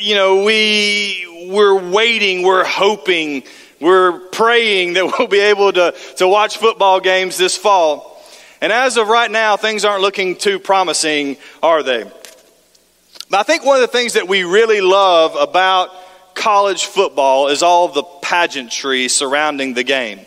You know, we, we're waiting, we're hoping, we're praying that we'll be able to, to watch football games this fall. And as of right now, things aren't looking too promising, are they? But I think one of the things that we really love about college football is all the pageantry surrounding the game.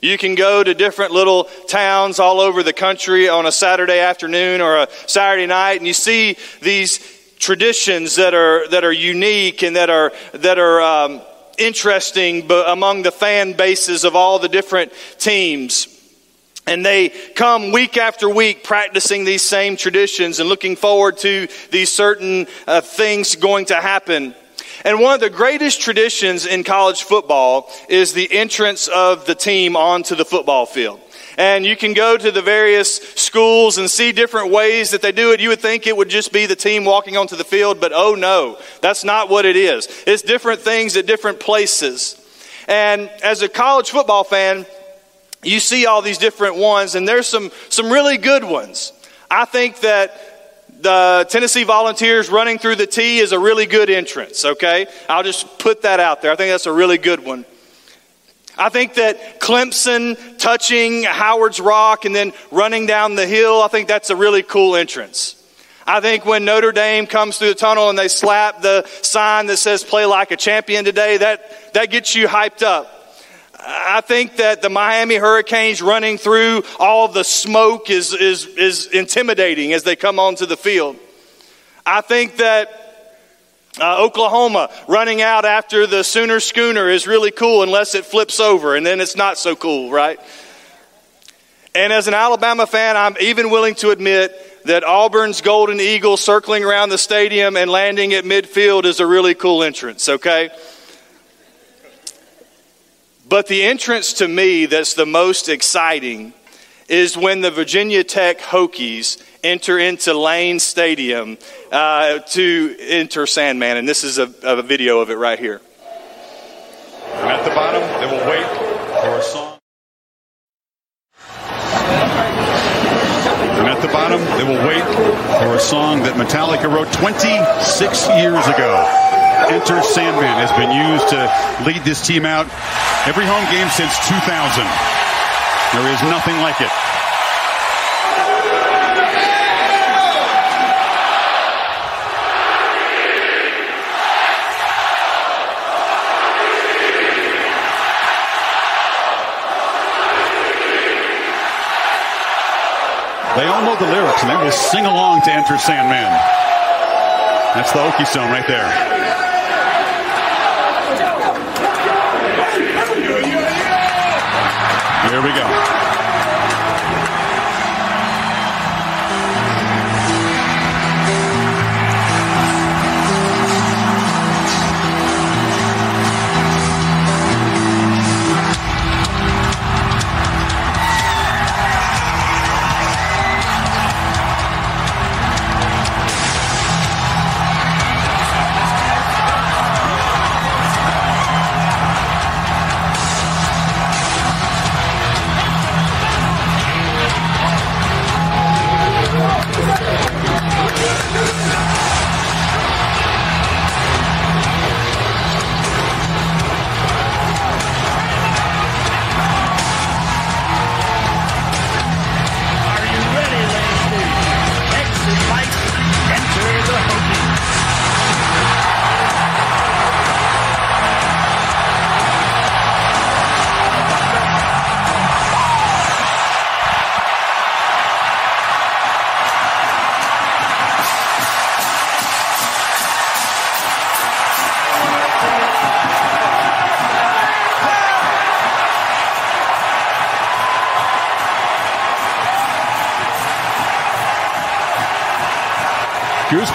You can go to different little towns all over the country on a Saturday afternoon or a Saturday night, and you see these traditions that are that are unique and that are that are um, interesting among the fan bases of all the different teams. And they come week after week practicing these same traditions and looking forward to these certain uh, things going to happen. And one of the greatest traditions in college football is the entrance of the team onto the football field. And you can go to the various schools and see different ways that they do it. You would think it would just be the team walking onto the field, but oh no, that's not what it is. It's different things at different places. And as a college football fan, you see all these different ones, and there's some, some really good ones. I think that the Tennessee Volunteers running through the T is a really good entrance, okay? I'll just put that out there. I think that's a really good one. I think that Clemson touching Howard's Rock and then running down the hill, I think that's a really cool entrance. I think when Notre Dame comes through the tunnel and they slap the sign that says play like a champion today, that, that gets you hyped up. I think that the Miami Hurricanes running through all the smoke is, is, is intimidating as they come onto the field. I think that uh, Oklahoma running out after the Sooner Schooner is really cool unless it flips over, and then it's not so cool, right? And as an Alabama fan, I'm even willing to admit that Auburn's Golden Eagle circling around the stadium and landing at midfield is a really cool entrance, okay? But the entrance to me that's the most exciting is when the Virginia Tech Hokies enter into Lane Stadium uh, to enter Sandman. And this is a, a video of it right here. And at the bottom, they will wait for a song. At the bottom, they will wait for a song that Metallica wrote 26 years ago. Enter Sandman has been used to lead this team out every home game since 2000. There is nothing like it. They all know the lyrics and they will sing along to Enter Sandman. That's the Hokie song right there. We go.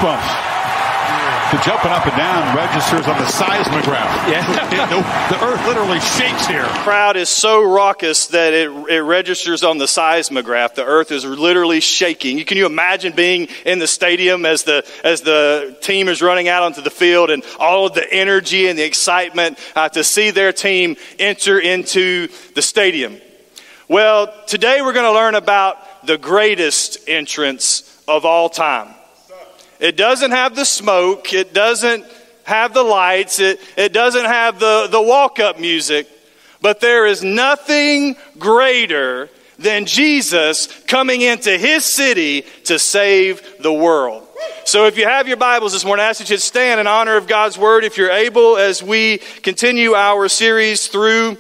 Goosebumps. The jumping up and down registers on the seismograph. Yeah. the, the, earth literally shakes here. The crowd is so raucous that it, it registers on the seismograph. The earth is literally shaking. Can you imagine being in the stadium as the, as the team is running out onto the field and all of the energy and the excitement uh, to see their team enter into the stadium? Well, today we're going to learn about the greatest entrance of all time. It doesn't have the smoke. It doesn't have the lights, it, it doesn't have the, the walk up music, but there is nothing greater than Jesus coming into his city to save the world. So if you have your Bibles this morning, I ask that you stand in honor of God's Word if you're able as we continue our series through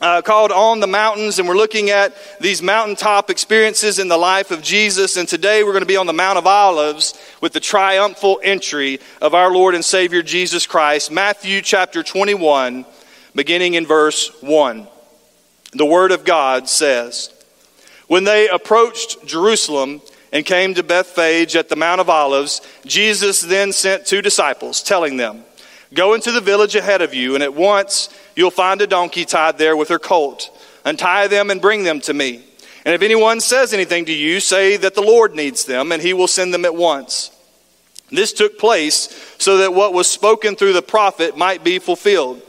uh, called On the Mountains, and we're looking at these mountaintop experiences in the life of Jesus. And today we're going to be on the Mount of Olives with the triumphal entry of our Lord and Savior Jesus Christ. Matthew chapter 21, beginning in verse 1. The Word of God says, When they approached Jerusalem and came to Bethphage at the Mount of Olives, Jesus then sent two disciples, telling them, Go into the village ahead of you, and at once you'll find a donkey tied there with her colt. Untie them and bring them to me. And if anyone says anything to you, say that the Lord needs them, and he will send them at once. This took place so that what was spoken through the prophet might be fulfilled.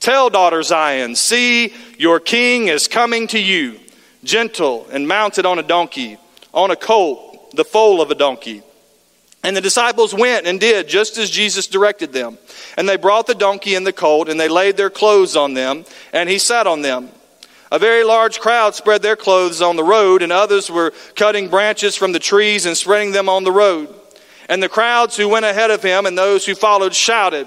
Tell daughter Zion, see, your king is coming to you, gentle and mounted on a donkey, on a colt, the foal of a donkey. And the disciples went and did just as Jesus directed them. And they brought the donkey and the colt, and they laid their clothes on them, and he sat on them. A very large crowd spread their clothes on the road, and others were cutting branches from the trees and spreading them on the road. And the crowds who went ahead of him and those who followed shouted,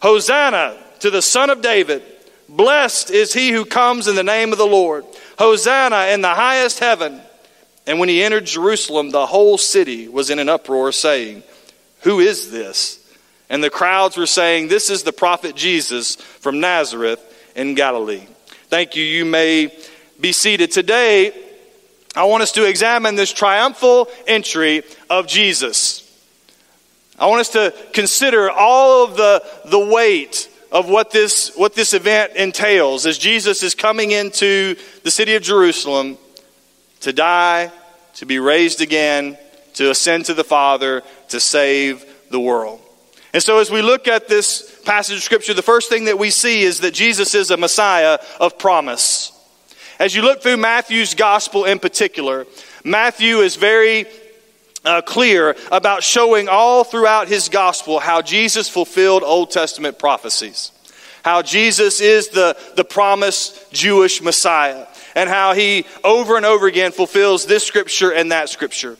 Hosanna to the Son of David! Blessed is he who comes in the name of the Lord! Hosanna in the highest heaven! And when he entered Jerusalem, the whole city was in an uproar, saying, Who is this? And the crowds were saying, This is the prophet Jesus from Nazareth in Galilee. Thank you. You may be seated. Today, I want us to examine this triumphal entry of Jesus. I want us to consider all of the, the weight of what this, what this event entails as Jesus is coming into the city of Jerusalem to die, to be raised again, to ascend to the Father, to save the world. And so, as we look at this passage of Scripture, the first thing that we see is that Jesus is a Messiah of promise. As you look through Matthew's gospel in particular, Matthew is very uh, clear about showing all throughout his gospel how Jesus fulfilled Old Testament prophecies, how Jesus is the, the promised Jewish Messiah, and how he over and over again fulfills this scripture and that scripture.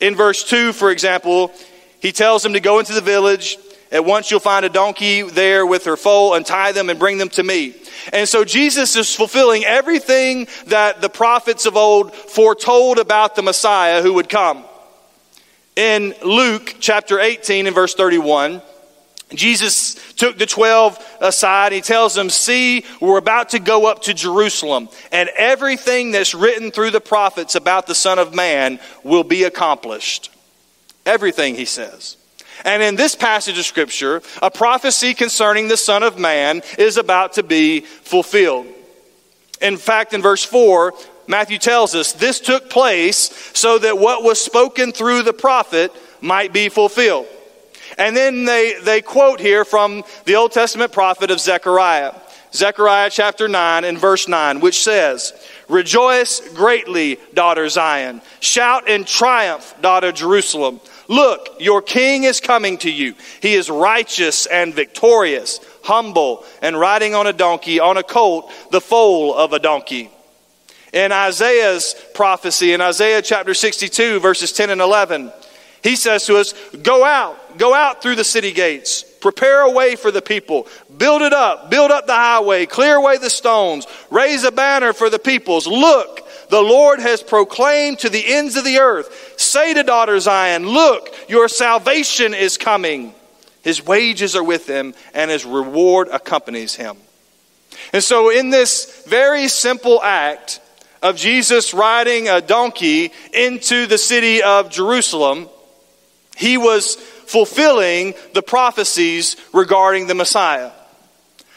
In verse 2, for example, he tells them to go into the village. At once you'll find a donkey there with her foal, untie them and bring them to me. And so Jesus is fulfilling everything that the prophets of old foretold about the Messiah who would come. In Luke chapter 18 and verse 31, Jesus took the 12 aside. He tells them, See, we're about to go up to Jerusalem, and everything that's written through the prophets about the Son of Man will be accomplished. Everything, he says. And in this passage of Scripture, a prophecy concerning the Son of Man is about to be fulfilled. In fact, in verse 4, Matthew tells us this took place so that what was spoken through the prophet might be fulfilled. And then they, they quote here from the Old Testament prophet of Zechariah. Zechariah chapter 9 and verse 9, which says, Rejoice greatly, daughter Zion. Shout in triumph, daughter Jerusalem. Look, your king is coming to you. He is righteous and victorious, humble, and riding on a donkey, on a colt, the foal of a donkey. In Isaiah's prophecy, in Isaiah chapter 62, verses 10 and 11, he says to us, Go out, go out through the city gates, prepare a way for the people, build it up, build up the highway, clear away the stones, raise a banner for the peoples. Look, the Lord has proclaimed to the ends of the earth. Say to daughter Zion, Look, your salvation is coming. His wages are with him, and his reward accompanies him. And so, in this very simple act of Jesus riding a donkey into the city of Jerusalem, he was fulfilling the prophecies regarding the Messiah.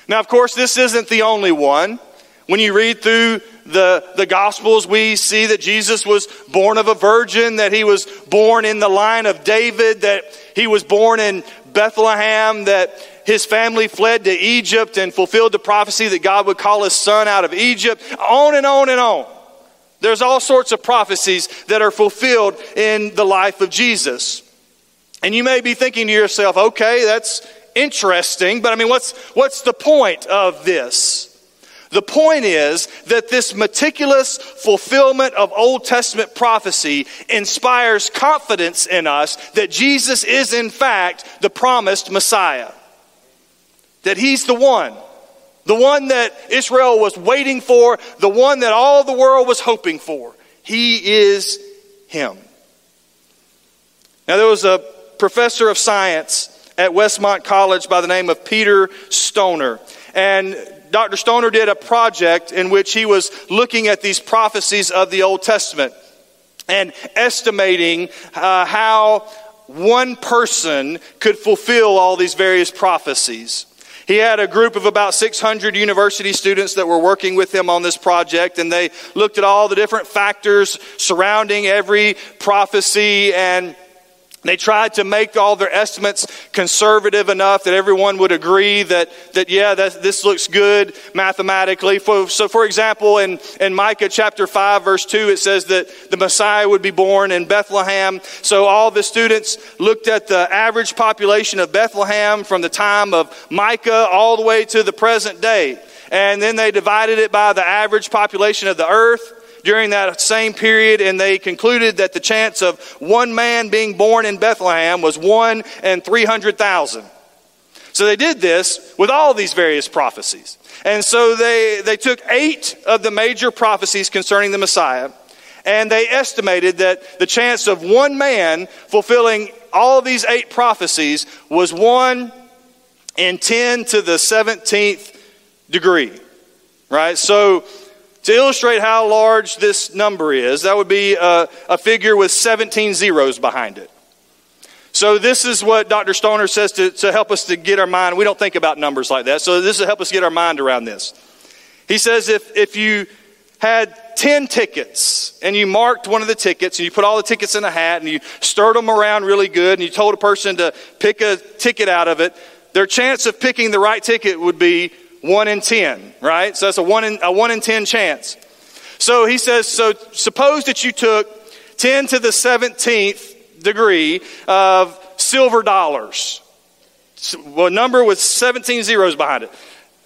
Now, of course, this isn't the only one. When you read through the, the Gospels, we see that Jesus was born of a virgin, that he was born in the line of David, that he was born in Bethlehem, that his family fled to Egypt and fulfilled the prophecy that God would call his son out of Egypt, on and on and on. There's all sorts of prophecies that are fulfilled in the life of Jesus. And you may be thinking to yourself, okay, that's interesting, but I mean, what's, what's the point of this? The point is that this meticulous fulfillment of Old Testament prophecy inspires confidence in us that Jesus is, in fact, the promised Messiah. That he's the one. The one that Israel was waiting for, the one that all the world was hoping for. He is him. Now, there was a professor of science at Westmont College by the name of Peter Stoner. And Dr. Stoner did a project in which he was looking at these prophecies of the Old Testament and estimating uh, how one person could fulfill all these various prophecies. He had a group of about 600 university students that were working with him on this project, and they looked at all the different factors surrounding every prophecy and they tried to make all their estimates conservative enough that everyone would agree that, that yeah, that, this looks good mathematically. For, so, for example, in, in Micah chapter 5, verse 2, it says that the Messiah would be born in Bethlehem. So, all the students looked at the average population of Bethlehem from the time of Micah all the way to the present day. And then they divided it by the average population of the earth during that same period, and they concluded that the chance of one man being born in Bethlehem was one in 300,000. So they did this with all these various prophecies. And so they, they took eight of the major prophecies concerning the Messiah, and they estimated that the chance of one man fulfilling all of these eight prophecies was one in 10 to the 17th degree. Right? So to illustrate how large this number is, that would be a, a figure with 17 zeros behind it. So this is what Dr. Stoner says to, to help us to get our mind. We don't think about numbers like that. So this will help us get our mind around this. He says if, if you had 10 tickets and you marked one of the tickets and you put all the tickets in a hat and you stirred them around really good and you told a person to pick a ticket out of it, their chance of picking the right ticket would be 1 in 10, right? So that's a 1 in, a 1 in 10 chance. So he says, so suppose that you took 10 to the 17th degree of silver dollars. Well, a number with 17 zeros behind it.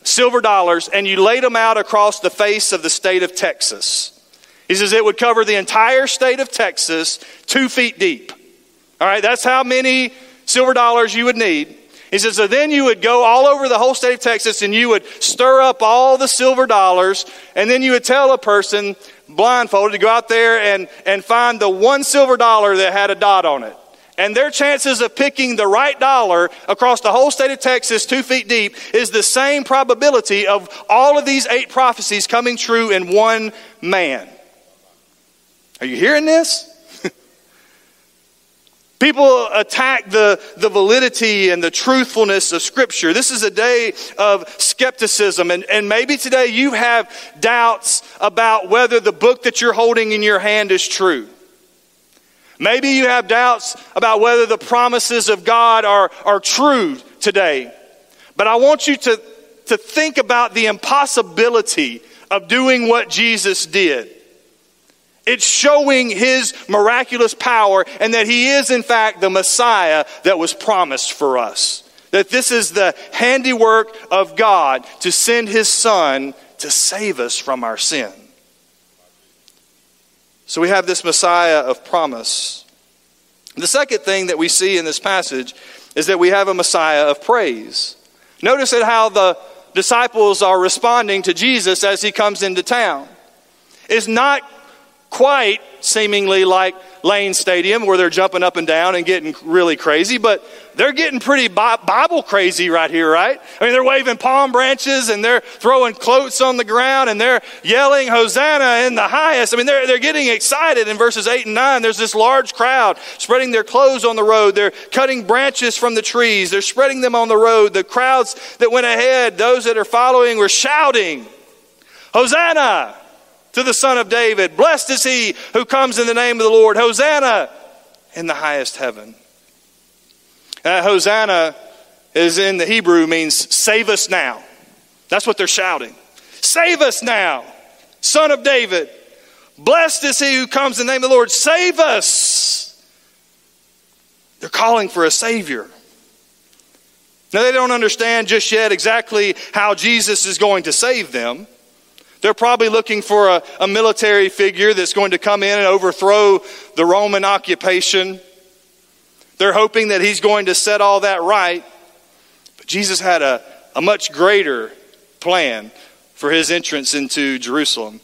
Silver dollars, and you laid them out across the face of the state of Texas. He says it would cover the entire state of Texas two feet deep. All right, that's how many silver dollars you would need. He says, so then you would go all over the whole state of Texas and you would stir up all the silver dollars, and then you would tell a person blindfolded to go out there and, and find the one silver dollar that had a dot on it. And their chances of picking the right dollar across the whole state of Texas, two feet deep, is the same probability of all of these eight prophecies coming true in one man. Are you hearing this? People attack the, the validity and the truthfulness of Scripture. This is a day of skepticism, and, and maybe today you have doubts about whether the book that you're holding in your hand is true. Maybe you have doubts about whether the promises of God are, are true today. But I want you to, to think about the impossibility of doing what Jesus did. It's showing his miraculous power and that he is, in fact, the Messiah that was promised for us. That this is the handiwork of God to send his Son to save us from our sin. So we have this Messiah of promise. The second thing that we see in this passage is that we have a Messiah of praise. Notice that how the disciples are responding to Jesus as he comes into town. It's not quite seemingly like Lane Stadium where they're jumping up and down and getting really crazy, but they're getting pretty Bible crazy right here, right? I mean, they're waving palm branches and they're throwing cloaks on the ground and they're yelling, Hosanna in the highest. I mean, they're, they're getting excited in verses 8 and 9. There's this large crowd spreading their clothes on the road. They're cutting branches from the trees. They're spreading them on the road. The crowds that went ahead, those that are following, were shouting, Hosanna! To the Son of David. Blessed is he who comes in the name of the Lord. Hosanna in the highest heaven. Uh, Hosanna is in the Hebrew means save us now. That's what they're shouting. Save us now, Son of David. Blessed is he who comes in the name of the Lord. Save us. They're calling for a Savior. Now, they don't understand just yet exactly how Jesus is going to save them. They're probably looking for a, a, military figure that's going to come in and overthrow the Roman occupation. They're hoping that he's going to set all that right. But Jesus had a, a much greater plan for his entrance into Jerusalem.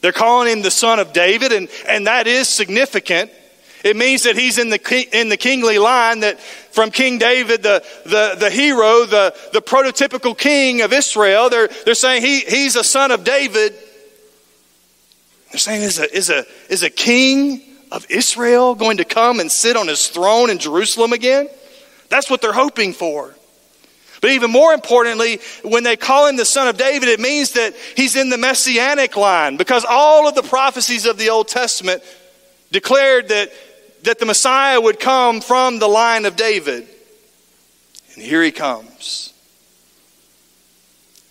They're calling him the son of David, and, and that is significant. It means that he's in the, in the kingly line, that from King David, the, the, the hero, the, the prototypical king of Israel, they're, they're saying he, he's a son of David. They're saying, is a, is, a, is a king of Israel going to come and sit on his throne in Jerusalem again? That's what they're hoping for. But even more importantly, when they call him the son of David, it means that he's in the messianic line because all of the prophecies of the Old Testament declared that, that the Messiah would come from the line of David. And here he comes.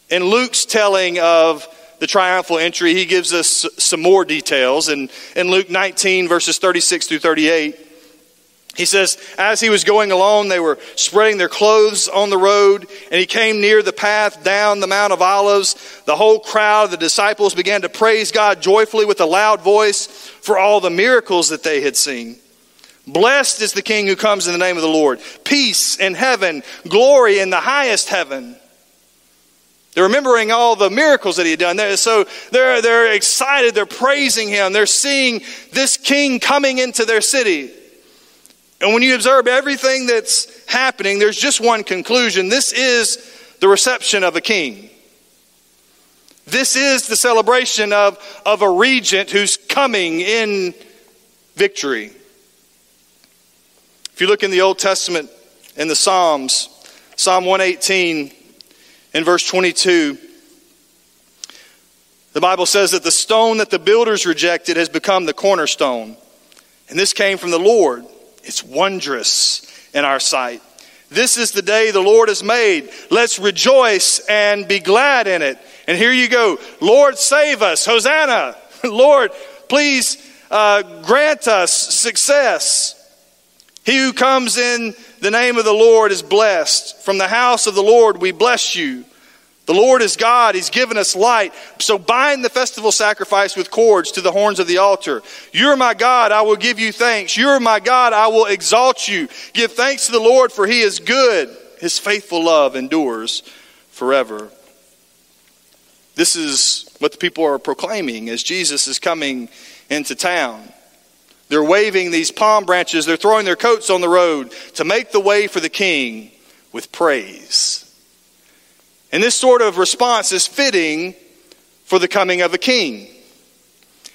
In Luke's telling of the triumphal entry, he gives us some more details. And in Luke 19, verses 36 through 38, he says, as he was going along, they were spreading their clothes on the road, and he came near the path down the Mount of Olives. The whole crowd of the disciples began to praise God joyfully with a loud voice for all the miracles that they had seen. Blessed is the King who comes in the name of the Lord. Peace in heaven, glory in the highest heaven. They're remembering all the miracles that he had done. So they're, they're excited. They're praising him. They're seeing this king coming into their city. And when you observe everything that's happening, there's just one conclusion. This is the reception of a king. This is the celebration of, of a regent who's coming in victory. If you look in the Old Testament in the Psalms, Psalm 118 in verse 22, the Bible says that the stone that the builders rejected has become the cornerstone. And this came from the Lord. It's wondrous in our sight. This is the day the Lord has made. Let's rejoice and be glad in it. And here you go. Lord, save us. Hosanna. Lord, please uh, grant us success. He who comes in the name of the Lord is blessed. From the house of the Lord we bless you. The Lord is God. He's given us light. So bind the festival sacrifice with cords to the horns of the altar. You're my God. I will give you thanks. You're my God. I will exalt you. Give thanks to the Lord for he is good. His faithful love endures forever. This is what the people are proclaiming as Jesus is coming into town. They're waving these palm branches. They're throwing their coats on the road to make the way for the king with praise. And this sort of response is fitting for the coming of a king.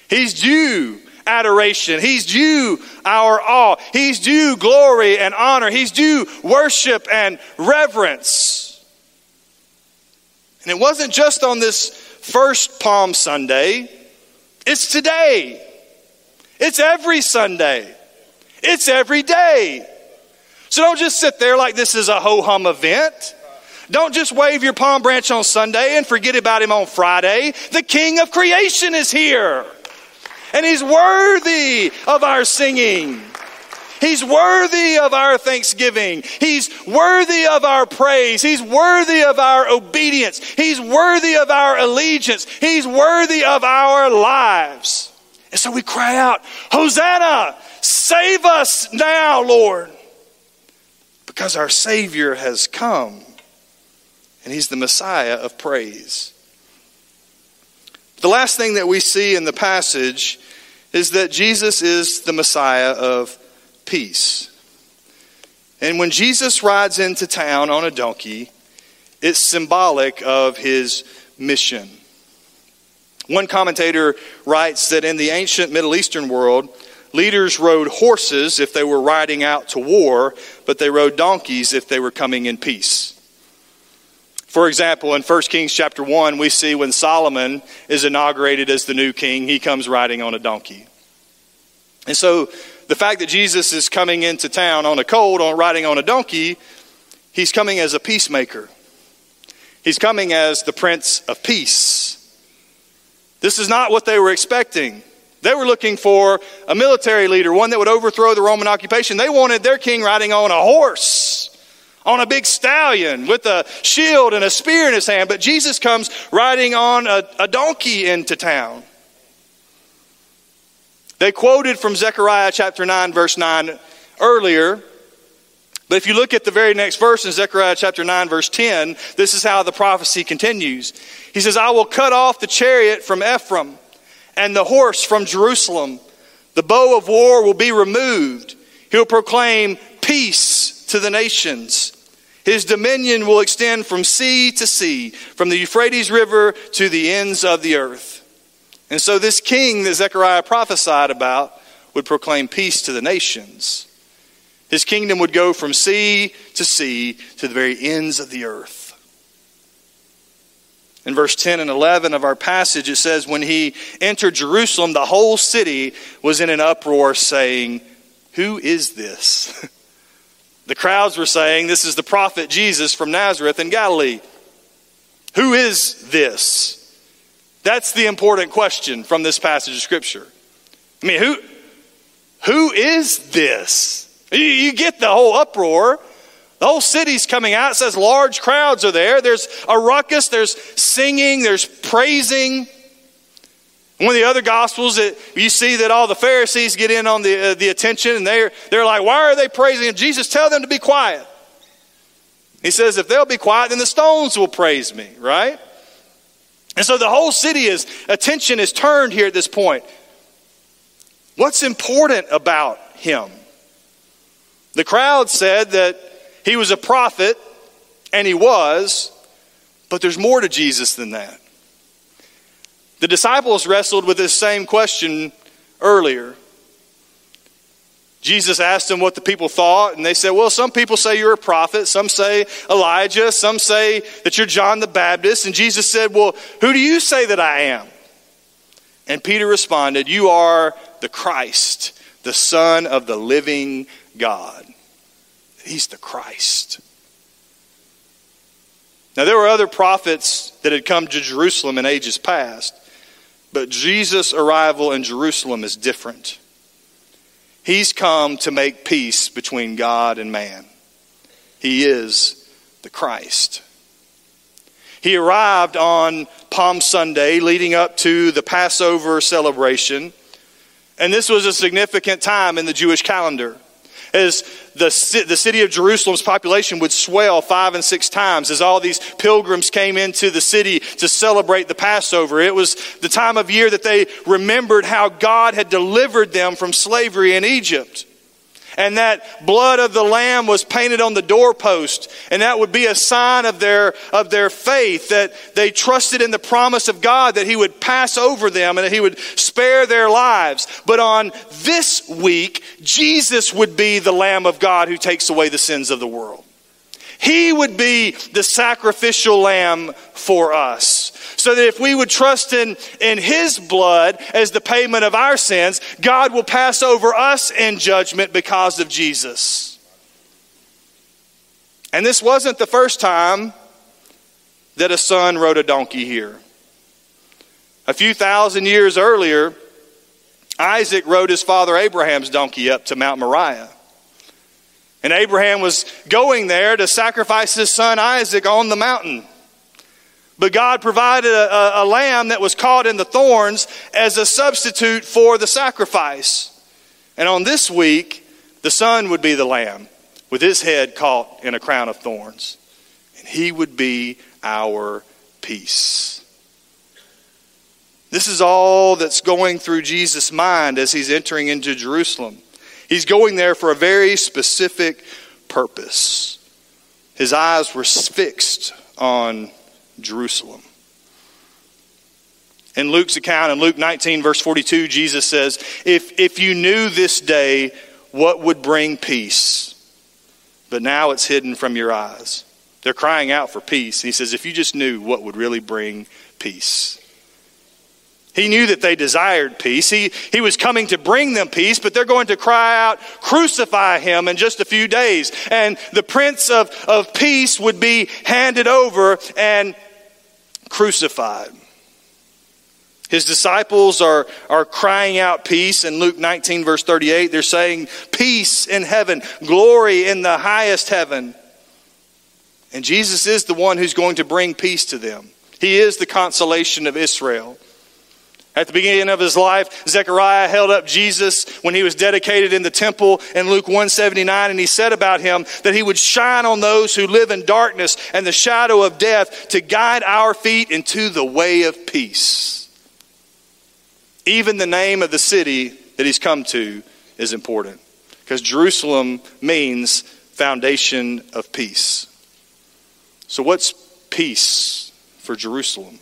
He's due adoration. He's due our awe. He's due glory and honor. He's due worship and reverence. And it wasn't just on this first Palm Sunday, it's today. It's every Sunday. It's every day. So don't just sit there like this is a ho hum event. Don't just wave your palm branch on Sunday and forget about him on Friday. The King of creation is here. And he's worthy of our singing. He's worthy of our thanksgiving. He's worthy of our praise. He's worthy of our obedience. He's worthy of our allegiance. He's worthy of our lives. And so we cry out, Hosanna! Save us now, Lord! Because our Savior has come and he's the Messiah of praise. The last thing that we see in the passage is that Jesus is the Messiah of peace. And when Jesus rides into town on a donkey, it's symbolic of his mission. One commentator writes that in the ancient Middle Eastern world, leaders rode horses if they were riding out to war, but they rode donkeys if they were coming in peace. For example, in 1 Kings chapter 1, we see when Solomon is inaugurated as the new king, he comes riding on a donkey. And so the fact that Jesus is coming into town on a colt, on riding on a donkey, he's coming as a peacemaker. He's coming as the Prince of Peace. This is not what they were expecting. They were looking for a military leader, one that would overthrow the Roman occupation. They wanted their king riding on a horse on a big stallion with a shield and a spear in his hand, but Jesus comes riding on a, a donkey into town. They quoted from Zechariah chapter 9, verse 9 earlier. But if you look at the very next verse in Zechariah chapter 9, verse 10, this is how the prophecy continues. He says, I will cut off the chariot from Ephraim and the horse from Jerusalem. The bow of war will be removed. He'll proclaim peace to the nations. His dominion will extend from sea to sea, from the Euphrates River to the ends of the earth. And so, this king that Zechariah prophesied about would proclaim peace to the nations. His kingdom would go from sea to sea to the very ends of the earth. In verse 10 and 11 of our passage, it says, When he entered Jerusalem, the whole city was in an uproar, saying, Who is this? The crowds were saying, This is the prophet Jesus from Nazareth in Galilee. Who is this? That's the important question from this passage of Scripture. I mean, who, who is this? You, you get the whole uproar. The whole city's coming out. It says large crowds are there. There's a ruckus, there's singing, there's praising. One of the other gospels, that you see that all the Pharisees get in on the, uh, the attention and they're, they're like, why are they praising? Jesus, tell them to be quiet. He says, if they'll be quiet, then the stones will praise me, right? And so the whole city is, attention is turned here at this point. What's important about him? The crowd said that he was a prophet, and he was, but there's more to Jesus than that. The disciples wrestled with this same question earlier. Jesus asked them what the people thought, and they said, Well, some people say you're a prophet, some say Elijah, some say that you're John the Baptist. And Jesus said, Well, who do you say that I am? And Peter responded, You are the Christ, the Son of the living God. He's the Christ. Now, there were other prophets that had come to Jerusalem in ages past. But Jesus' arrival in Jerusalem is different. He's come to make peace between God and man. He is the Christ. He arrived on Palm Sunday, leading up to the Passover celebration. And this was a significant time in the Jewish calendar as the, the city of Jerusalem's population would swell five and six times as all these pilgrims came into the city to celebrate the Passover. It was the time of year that they remembered how God had delivered them from slavery in Egypt and that blood of the lamb was painted on the doorpost. And that would be a sign of their of their faith that they trusted in the promise of God that he would pass over them and that he would spare their lives. But on this week Jesus would be the lamb of God who takes away the sins of the world. He would be the sacrificial lamb for us. So that if we would trust in, in His blood as the payment of our sins, God will pass over us in judgment because of Jesus. And this wasn't the first time that a son rode a donkey here. A few thousand years earlier, Isaac rode his father Abraham's donkey up to Mount Moriah. And Abraham was going there to sacrifice his son Isaac on the mountain. But God provided a, a, a, lamb that was caught in the thorns as a substitute for the sacrifice. And on this week, the son would be the lamb with his head caught in a crown of thorns. And he would be our peace. This is all that's going through Jesus' mind as he's entering into Jerusalem. He's going there for a very specific purpose. His eyes were fixed on Jerusalem. In Luke's account, in Luke 19, verse 42, Jesus says, If, if you knew this day what would bring peace, but now it's hidden from your eyes. They're crying out for peace. He says, If you just knew what would really bring peace. He knew that they desired peace. He, he was coming to bring them peace, but they're going to cry out, crucify him in just a few days. And the Prince of, of Peace would be handed over and crucified. His disciples are, are crying out peace in Luke 19, verse 38. They're saying, Peace in heaven, glory in the highest heaven. And Jesus is the one who's going to bring peace to them. He is the consolation of Israel. At the beginning of his life, Zechariah held up Jesus when he was dedicated in the temple in Luke 179, and he said about him that he would shine on those who live in darkness and the shadow of death to guide our feet into the way of peace. Even the name of the city that he's come to is important because Jerusalem means foundation of peace. So, what's peace for Jerusalem?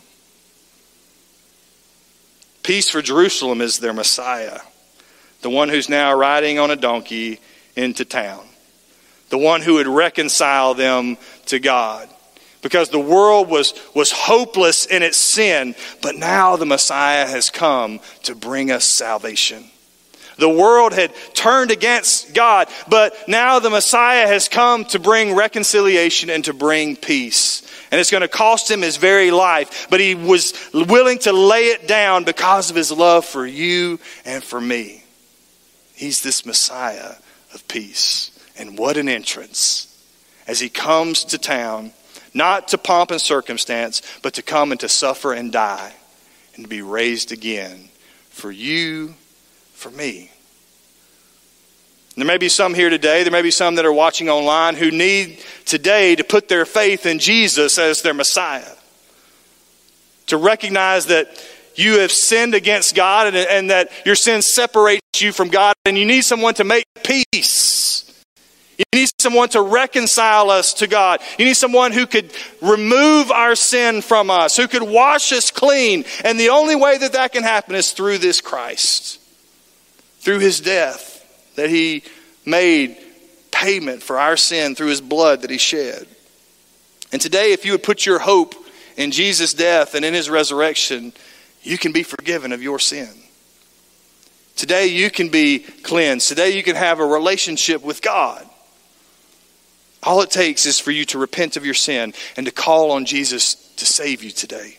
Peace for Jerusalem is their Messiah, the one who's now riding on a donkey into town, the one who would reconcile them to God. Because the world was, was hopeless in its sin, but now the Messiah has come to bring us salvation. The world had turned against God, but now the Messiah has come to bring reconciliation and to bring peace and it's going to cost him his very life. But he was willing to lay it down because of his love for you and for me. He's this Messiah of peace. And what an entrance as he comes to town, not to pomp and circumstance, but to come and to suffer and die and to be raised again for you, for me. There may be some here today, there may be some that are watching online who need today to put their faith in Jesus as their Messiah. To recognize that you have sinned against God and, and that your sin separates you from God, and you need someone to make peace. You need someone to reconcile us to God. You need someone who could remove our sin from us, who could wash us clean. And the only way that that can happen is through this Christ, through his death that he made payment for our sin through his blood that he shed. And today, if you would put your hope in Jesus' death and in his resurrection, you can be forgiven of your sin. Today, you can be cleansed. Today, you can have a relationship with God. All it takes is for you to repent of your sin and to call on Jesus to save you today.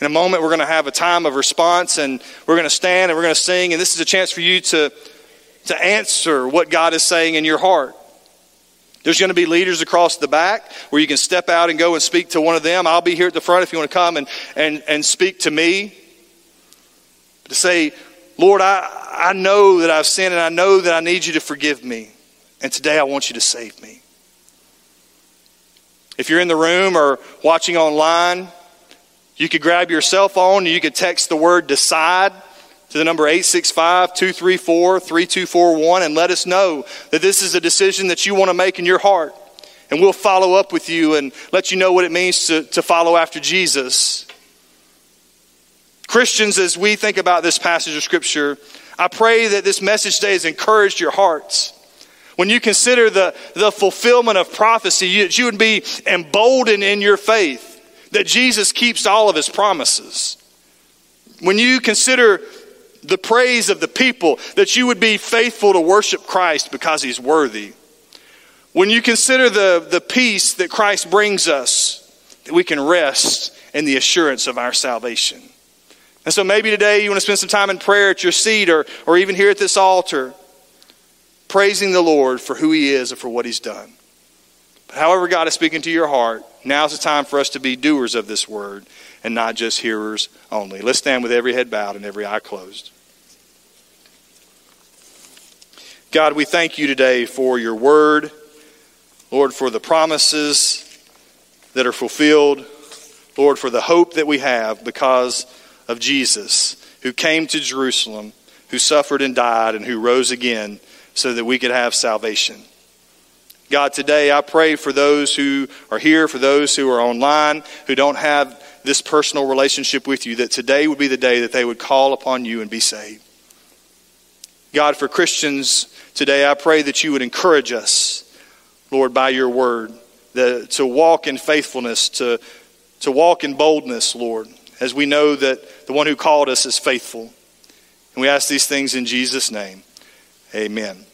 In a moment, we're going to have a time of response and we're going to stand and we're going to sing. And this is a chance for you to to answer what God is saying in your heart. There's going to be leaders across the back where you can step out and go and speak to one of them. I'll be here at the front if you want to come and, and, and speak to me. To say, Lord, I, I know that I've sinned and I know that I need you to forgive me. And today I want you to save me. If you're in the room or watching online, you could grab your cell phone you could text the word decide to the number 865 234 3241 and let us know that this is a decision that you want to make in your heart. And we'll follow up with you and let you know what it means to, to follow after Jesus. Christians, as we think about this passage of Scripture, I pray that this message today has encouraged your hearts. When you consider the, the fulfillment of prophecy, you, you would be emboldened in your faith that Jesus keeps all of his promises. When you consider the praise of the people, that you would be faithful to worship Christ because he's worthy. When you consider the, the peace that Christ brings us, that we can rest in the assurance of our salvation. And so maybe today you want to spend some time in prayer at your seat or, or even here at this altar, praising the Lord for who he is and for what he's done. But however God is speaking to your heart, now's the time for us to be doers of this word and not just hearers only. Let's stand with every head bowed and every eye closed. God, we thank you today for your word, Lord, for the promises that are fulfilled, Lord, for the hope that we have because of Jesus, who came to Jerusalem, who suffered and died, and who rose again so that we could have salvation. God, today I pray for those who are here, for those who are online, who don't have this personal relationship with you, that today would be the day that they would call upon you and be saved. God, for Christians today, I pray that you would encourage us, Lord, by your word, the, to walk in faithfulness, to, to walk in boldness, Lord, as we know that the one who called us is faithful. And we ask these things in Jesus' name. Amen.